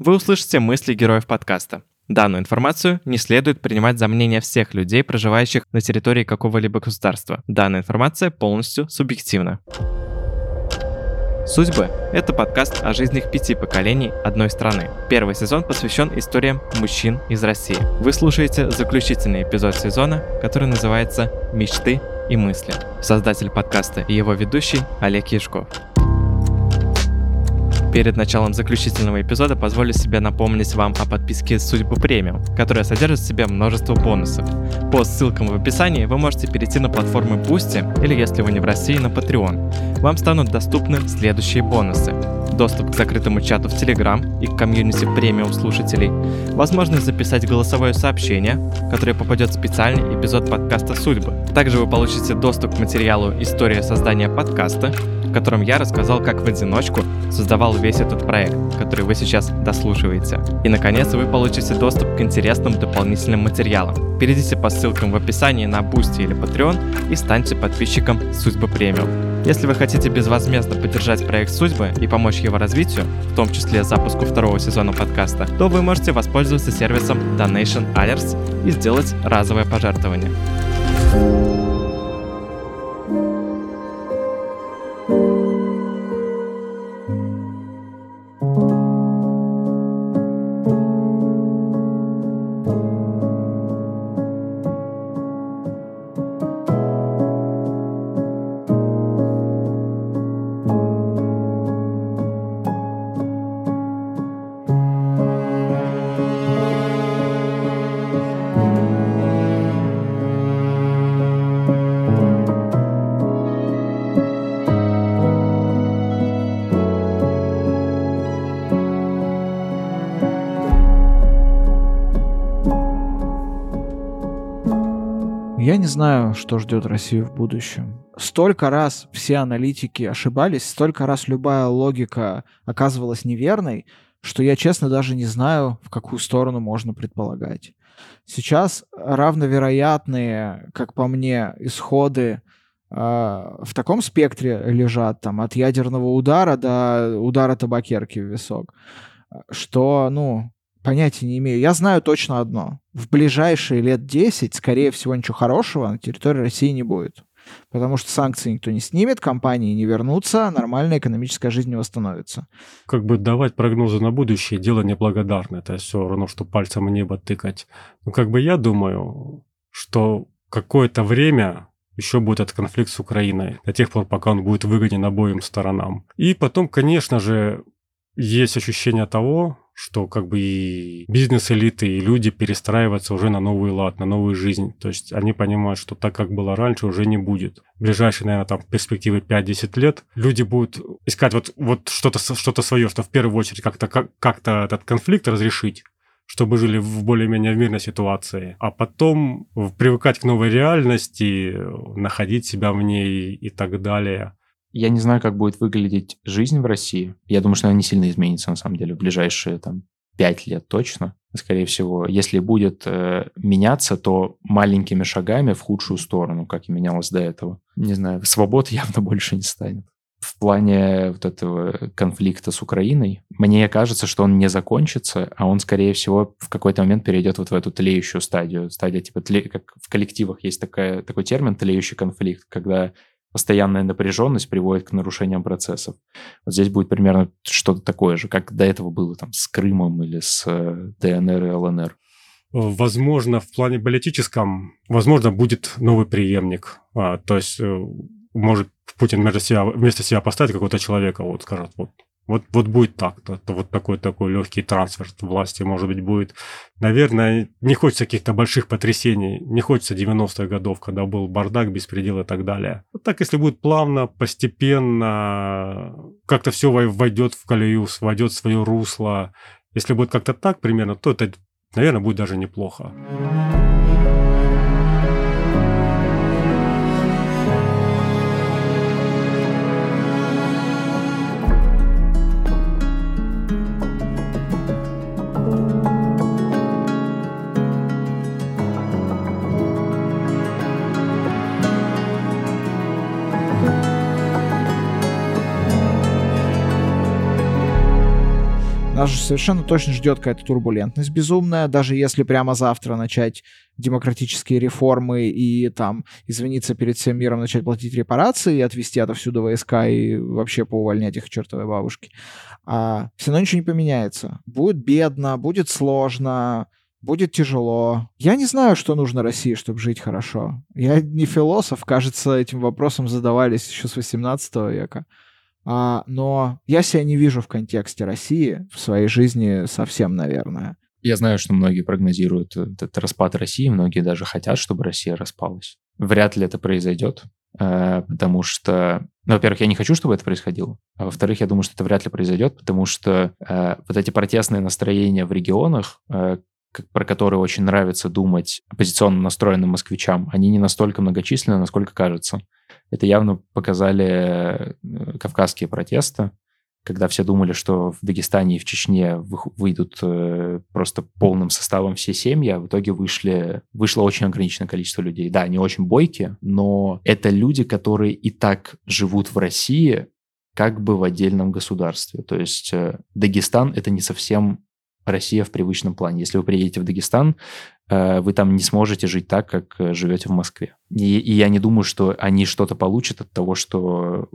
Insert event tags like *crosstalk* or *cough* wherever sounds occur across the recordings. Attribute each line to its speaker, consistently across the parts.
Speaker 1: вы услышите мысли героев подкаста. Данную информацию не следует принимать за мнение всех людей, проживающих на территории какого-либо государства. Данная информация полностью субъективна. «Судьбы» — это подкаст о жизнях пяти поколений одной страны. Первый сезон посвящен историям мужчин из России. Вы слушаете заключительный эпизод сезона, который называется «Мечты и мысли». Создатель подкаста и его ведущий Олег Яшков. Перед началом заключительного эпизода позволю себе напомнить вам о подписке «Судьбы премиум», которая содержит в себе множество бонусов. По ссылкам в описании вы можете перейти на платформы Boosty или, если вы не в России, на Patreon. Вам станут доступны следующие бонусы доступ к закрытому чату в Telegram и к комьюнити премиум слушателей, возможность записать голосовое сообщение, которое попадет в специальный эпизод подкаста «Судьбы». Также вы получите доступ к материалу «История создания подкаста», в котором я рассказал, как в одиночку создавал весь этот проект, который вы сейчас дослушиваете. И, наконец, вы получите доступ к интересным дополнительным материалам. Перейдите по ссылкам в описании на Boosty или Patreon и станьте подписчиком Судьбы Премиум. Если вы хотите безвозмездно поддержать проект Судьбы и помочь его развитию, в том числе запуску второго сезона подкаста, то вы можете воспользоваться сервисом Donation Alerts и сделать разовое пожертвование.
Speaker 2: Я не знаю, что ждет Россию в будущем. Столько раз все аналитики ошибались, столько раз любая логика оказывалась неверной, что я, честно, даже не знаю, в какую сторону можно предполагать. Сейчас равновероятные, как по мне, исходы э, в таком спектре лежат, там, от ядерного удара до удара табакерки в висок, что, ну, Понятия не имею. Я знаю точно одно. В ближайшие лет 10, скорее всего, ничего хорошего на территории России не будет. Потому что санкции никто не снимет, компании не вернутся, нормальная экономическая жизнь не восстановится.
Speaker 3: Как бы давать прогнозы на будущее – дело неблагодарное. Это все равно, что пальцем в небо тыкать. Ну, как бы я думаю, что какое-то время еще будет этот конфликт с Украиной, до тех пор, пока он будет выгоден обоим сторонам. И потом, конечно же, есть ощущение того, что как бы и бизнес-элиты, и люди перестраиваются уже на новый лад, на новую жизнь. То есть они понимают, что так, как было раньше, уже не будет. В ближайшие, наверное, там, перспективы 5-10 лет люди будут искать вот, вот что-то что свое, что в первую очередь как-то как, как-то этот конфликт разрешить, чтобы жили в более-менее мирной ситуации, а потом привыкать к новой реальности, находить себя в ней и так далее.
Speaker 4: Я не знаю, как будет выглядеть жизнь в России. Я думаю, что она не сильно изменится, на самом деле, в ближайшие там, пять лет точно. Скорее всего, если будет э, меняться, то маленькими шагами в худшую сторону, как и менялось до этого. Не знаю, свобод *laughs* явно больше не станет. В плане вот этого конфликта с Украиной, мне кажется, что он не закончится, а он, скорее всего, в какой-то момент перейдет вот в эту тлеющую стадию. Стадия типа, тле... как в коллективах есть такая, такой термин тлеющий конфликт, когда постоянная напряженность приводит к нарушениям процессов. Вот здесь будет примерно что-то такое же, как до этого было там с Крымом или с э, ДНР и ЛНР.
Speaker 3: Возможно, в плане политическом, возможно, будет новый преемник. А, то есть э, может Путин вместо себя, вместо себя поставить какого-то человека, вот скажет, вот вот, вот будет так, то, то вот такой такой легкий трансфер власти, может быть, будет. Наверное, не хочется каких-то больших потрясений, не хочется 90-х годов, когда был бардак, беспредел и так далее. Вот так, если будет плавно, постепенно, как-то все войдет в колею, войдет в свое русло. Если будет как-то так примерно, то это, наверное, будет даже неплохо.
Speaker 2: Совершенно точно ждет какая-то турбулентность безумная, даже если прямо завтра начать демократические реформы и там извиниться перед всем миром, начать платить репарации и отвести отовсюду войска и вообще поувольнять их чертовой бабушки. А все равно ничего не поменяется. Будет бедно, будет сложно, будет тяжело. Я не знаю, что нужно России, чтобы жить хорошо. Я не философ, кажется, этим вопросом задавались еще с 18 века. А, но я себя не вижу в контексте России в своей жизни совсем, наверное.
Speaker 4: Я знаю, что многие прогнозируют этот распад России, многие даже хотят, чтобы Россия распалась. Вряд ли это произойдет, э, потому что, ну, во-первых, я не хочу, чтобы это происходило, а во-вторых, я думаю, что это вряд ли произойдет, потому что э, вот эти протестные настроения в регионах, э, про которые очень нравится думать оппозиционно настроенным москвичам, они не настолько многочисленны, насколько кажется. Это явно показали э, кавказские протесты, когда все думали, что в Дагестане и в Чечне выйдут э, просто полным составом все семьи, а в итоге вышли, вышло очень ограниченное количество людей. Да, они очень бойкие, но это люди, которые и так живут в России как бы в отдельном государстве. То есть э, Дагестан — это не совсем Россия в привычном плане. Если вы приедете в Дагестан, э, вы там не сможете жить так, как э, живете в Москве. И, и я не думаю, что они что-то получат от того, что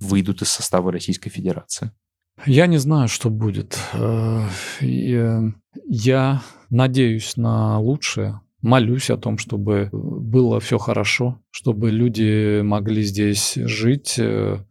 Speaker 4: выйдут из состава Российской Федерации.
Speaker 5: Я не знаю, что будет. Э, я надеюсь на лучшее, молюсь о том, чтобы было все хорошо, чтобы люди могли здесь жить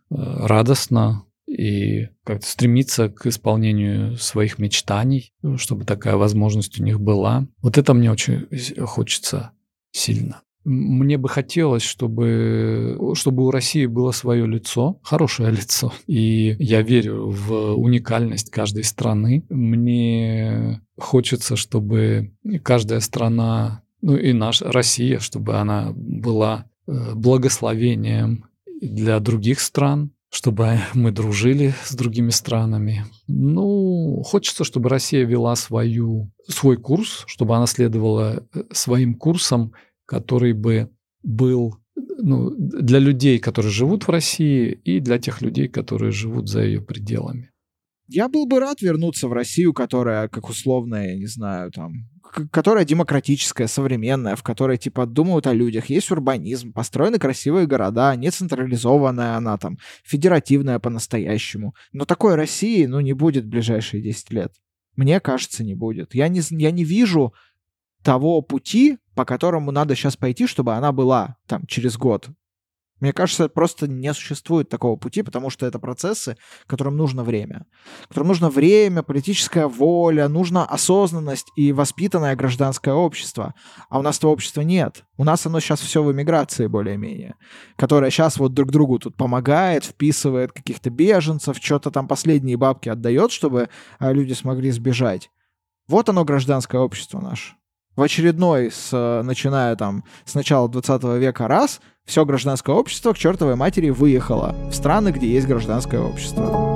Speaker 5: радостно, и как-то стремиться к исполнению своих мечтаний, чтобы такая возможность у них была. Вот это мне очень хочется сильно. Мне бы хотелось, чтобы, чтобы у России было свое лицо, хорошее *laughs* лицо. И я верю в уникальность каждой страны. Мне хочется, чтобы каждая страна, ну и наша Россия, чтобы она была э, благословением для других стран, чтобы мы дружили с другими странами. Ну, хочется, чтобы Россия вела свою, свой курс, чтобы она следовала э, своим курсом, который бы был ну, для людей, которые живут в России, и для тех людей, которые живут за ее пределами.
Speaker 2: Я был бы рад вернуться в Россию, которая, как условная, я не знаю, там, которая демократическая, современная, в которой, типа, думают о людях, есть урбанизм, построены красивые города, не централизованная она там, федеративная по-настоящему. Но такой России, ну, не будет в ближайшие 10 лет. Мне кажется, не будет. Я не, я не вижу того пути, по которому надо сейчас пойти, чтобы она была там через год. Мне кажется, просто не существует такого пути, потому что это процессы, которым нужно время. Которым нужно время, политическая воля, нужна осознанность и воспитанное гражданское общество. А у нас этого общества нет. У нас оно сейчас все в эмиграции более-менее, которое сейчас вот друг другу тут помогает, вписывает каких-то беженцев, что-то там последние бабки отдает, чтобы а, люди смогли сбежать. Вот оно гражданское общество наше в очередной, с, начиная там с начала 20 века раз, все гражданское общество к чертовой матери выехало в страны, где есть гражданское общество.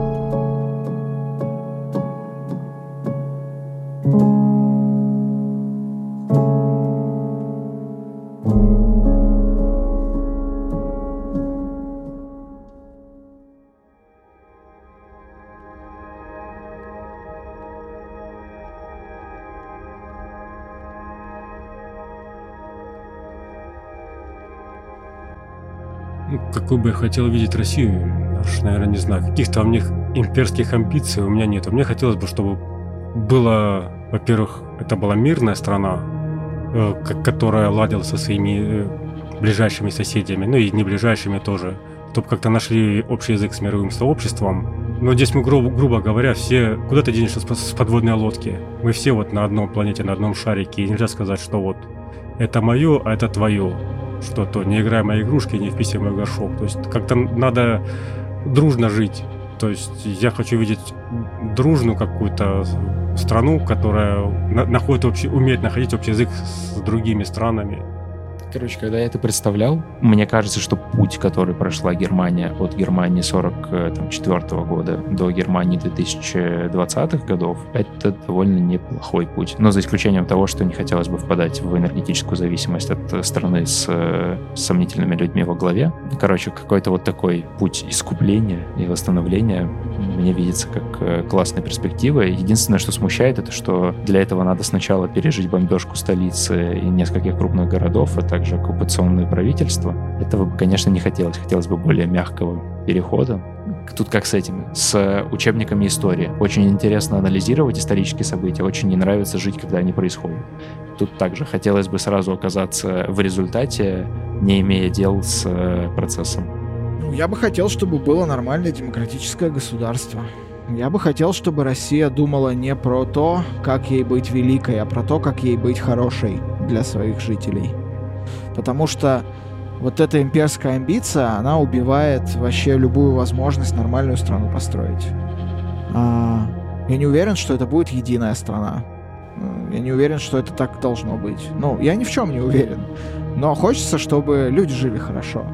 Speaker 3: Какой бы я хотел видеть Россию, аж, наверное, не знаю, каких-то у них имперских амбиций у меня нет. Мне хотелось бы, чтобы было, во-первых, это была мирная страна, э, которая ладила со своими э, ближайшими соседями, ну и не ближайшими тоже, чтобы как-то нашли общий язык с мировым сообществом. Но здесь мы, грубо, грубо говоря, все... Куда ты денешься с подводной лодки? Мы все вот на одном планете, на одном шарике, и нельзя сказать, что вот это мое, а это твое что то не играй мои игрушки, не вписывай мой горшок. То есть как-то надо дружно жить. То есть я хочу видеть дружную какую-то страну, которая находит общий, умеет находить общий язык с другими странами.
Speaker 4: Короче, когда я это представлял, мне кажется, что путь, который прошла Германия от Германии 44 года до Германии 2020-х годов, это довольно неплохой путь. Но за исключением того, что не хотелось бы впадать в энергетическую зависимость от страны с, с сомнительными людьми во главе. Короче, какой-то вот такой путь искупления и восстановления мне видится как э, классная перспектива. Единственное, что смущает, это что для этого надо сначала пережить бомбежку столицы и нескольких крупных городов, а также оккупационное правительство. Этого бы, конечно, не хотелось. Хотелось бы более мягкого перехода. Тут как с этим, с учебниками истории. Очень интересно анализировать исторические события, очень не нравится жить, когда они происходят. Тут также хотелось бы сразу оказаться в результате, не имея дел с э, процессом.
Speaker 2: Ну, я бы хотел, чтобы было нормальное демократическое государство. Я бы хотел, чтобы Россия думала не про то, как ей быть великой, а про то, как ей быть хорошей для своих жителей. Потому что вот эта имперская амбиция, она убивает вообще любую возможность нормальную страну построить. А, я не уверен, что это будет единая страна. Я не уверен, что это так должно быть. Ну, я ни в чем не уверен. Но хочется, чтобы люди жили хорошо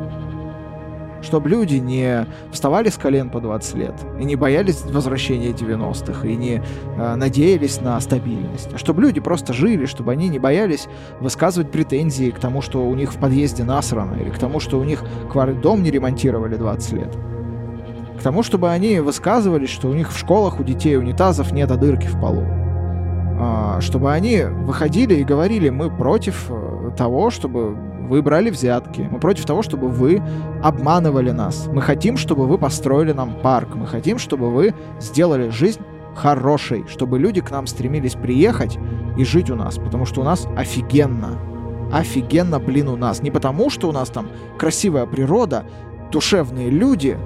Speaker 2: чтобы люди не вставали с колен по 20 лет и не боялись возвращения 90-х и не э, надеялись на стабильность, а чтобы люди просто жили, чтобы они не боялись высказывать претензии к тому, что у них в подъезде насрано, или к тому, что у них дом не ремонтировали 20 лет. К тому, чтобы они высказывались, что у них в школах у детей унитазов нет а дырки в полу. А, чтобы они выходили и говорили, мы против э, того, чтобы вы брали взятки. Мы против того, чтобы вы обманывали нас. Мы хотим, чтобы вы построили нам парк. Мы хотим, чтобы вы сделали жизнь хорошей, чтобы люди к нам стремились приехать и жить у нас, потому что у нас офигенно. Офигенно, блин, у нас. Не потому, что у нас там красивая природа, душевные люди,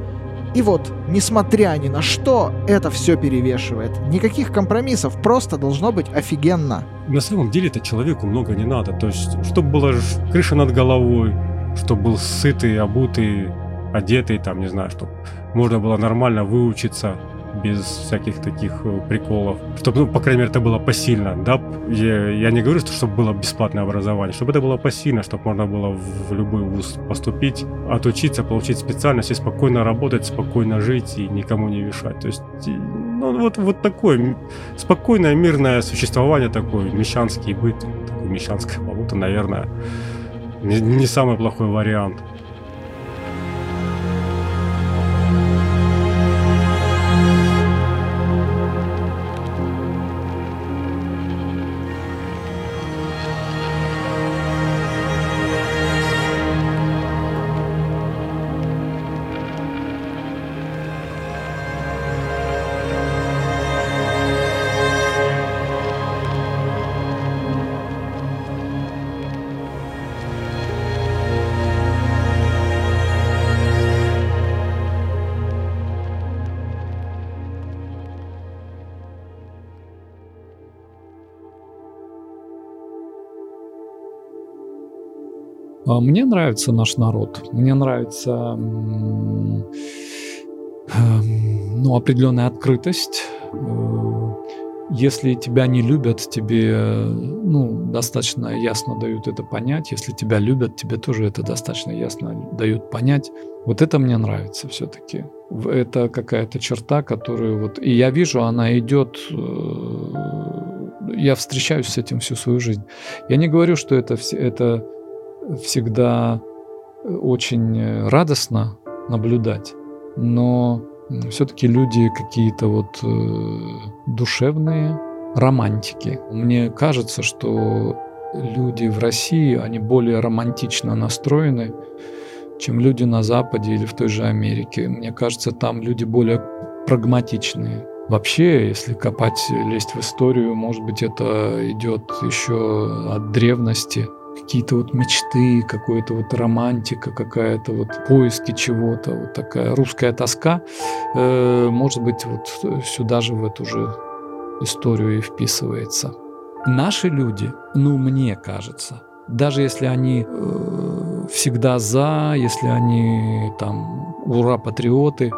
Speaker 2: и вот, несмотря ни на что, это все перевешивает. Никаких компромиссов, просто должно быть офигенно.
Speaker 3: На самом деле это человеку много не надо. То есть, чтобы была крыша над головой, чтобы был сытый, обутый, одетый, там, не знаю, чтобы можно было нормально выучиться, без всяких таких э, приколов. Чтобы, ну, по крайней мере, это было посильно, да? Я, я не говорю, что чтобы было бесплатное образование, чтобы это было посильно, чтобы можно было в любой вуз поступить, отучиться, получить специальность и спокойно работать, спокойно жить и никому не мешать. То есть, ну, вот, вот такое спокойное, мирное существование, такой мещанский быт, такое мещанское болото, наверное, не, не самый плохой вариант.
Speaker 5: Мне нравится наш народ. Мне нравится эм, ну, определенная открытость. Э, если тебя не любят, тебе ну, достаточно ясно дают это понять. Если тебя любят, тебе тоже это достаточно ясно дают понять. Вот это мне нравится все-таки. Это какая-то черта, которую вот... И я вижу, она идет... Э, я встречаюсь с этим всю свою жизнь. Я не говорю, что это, это всегда э, очень э, радостно наблюдать, но все-таки люди какие-то вот э, душевные романтики. Мне кажется, что люди в России, они более романтично настроены, чем люди на Западе или в той же Америке. Мне кажется, там люди более прагматичные. Вообще, если копать, лезть в историю, может быть, это идет еще от древности – какие-то вот мечты, какая-то вот романтика, какая-то вот поиски чего-то, вот такая русская тоска, э, может быть, вот сюда же в эту же историю и вписывается. Наши люди, ну, мне кажется, даже если они э, всегда за, если они там ура-патриоты,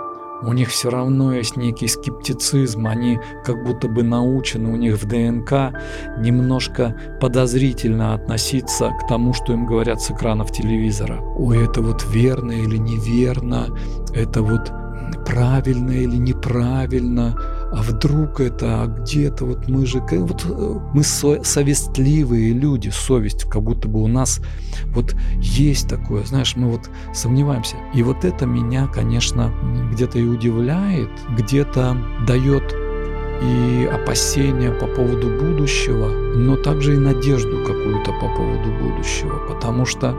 Speaker 5: у них все равно есть некий скептицизм, они как будто бы научены, у них в ДНК немножко подозрительно относиться к тому, что им говорят с экранов телевизора. Ой, это вот верно или неверно, это вот правильно или неправильно, а вдруг это, а где-то вот мы же, вот э, мы со, совестливые люди, совесть, как будто бы у нас вот есть такое, знаешь, мы вот сомневаемся. И вот это меня, конечно, где-то и удивляет, где-то дает и опасения по поводу будущего, но также и надежду какую-то по поводу будущего, потому что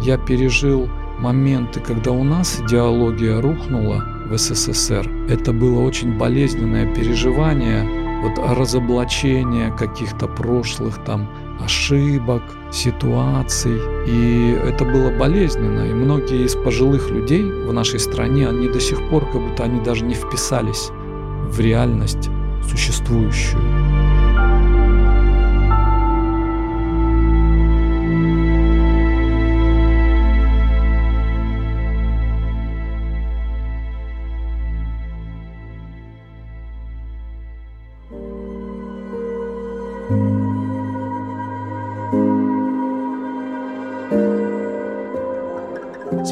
Speaker 5: я пережил моменты, когда у нас идеология рухнула в СССР. Это было очень болезненное переживание, вот разоблачение каких-то прошлых там ошибок, ситуаций. И это было болезненно. И многие из пожилых людей в нашей стране, они до сих пор как будто они даже не вписались в реальность существующую.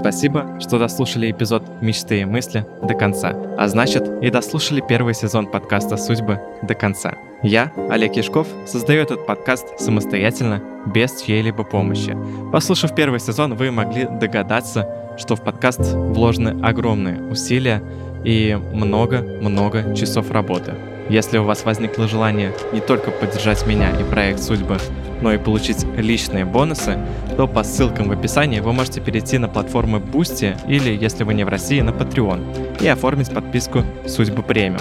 Speaker 1: Спасибо, что дослушали эпизод «Мечты и мысли» до конца, а значит и дослушали первый сезон подкаста «Судьбы» до конца. Я, Олег Яшков, создаю этот подкаст самостоятельно, без чьей-либо помощи. Послушав первый сезон, вы могли догадаться, что в подкаст вложены огромные усилия и много-много часов работы. Если у вас возникло желание не только поддержать меня и проект «Судьбы», но и получить личные бонусы, то по ссылкам в описании вы можете перейти на платформы Boosty или, если вы не в России, на Patreon и оформить подписку «Судьбы премиум».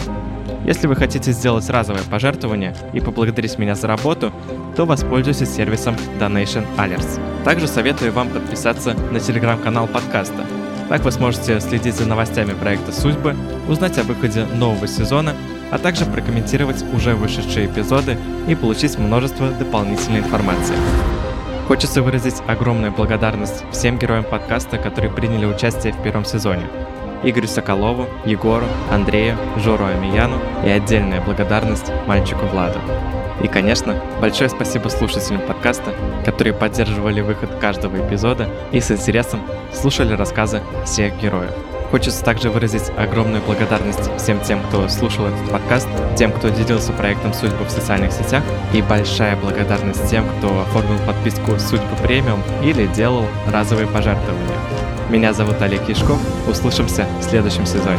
Speaker 1: Если вы хотите сделать разовое пожертвование и поблагодарить меня за работу, то воспользуйтесь сервисом Donation Alerts. Также советую вам подписаться на телеграм-канал подкаста. Так вы сможете следить за новостями проекта «Судьбы», узнать о выходе нового сезона а также прокомментировать уже вышедшие эпизоды и получить множество дополнительной информации. Хочется выразить огромную благодарность всем героям подкаста, которые приняли участие в первом сезоне. Игорю Соколову, Егору, Андрею, Жору Амияну и отдельная благодарность мальчику Владу. И, конечно, большое спасибо слушателям подкаста, которые поддерживали выход каждого эпизода и с интересом слушали рассказы всех героев. Хочется также выразить огромную благодарность всем тем, кто слушал этот подкаст, тем, кто делился проектом «Судьбы» в социальных сетях, и большая благодарность тем, кто оформил подписку «Судьбы премиум» или делал разовые пожертвования. Меня зовут Олег Яшков. Услышимся в следующем сезоне.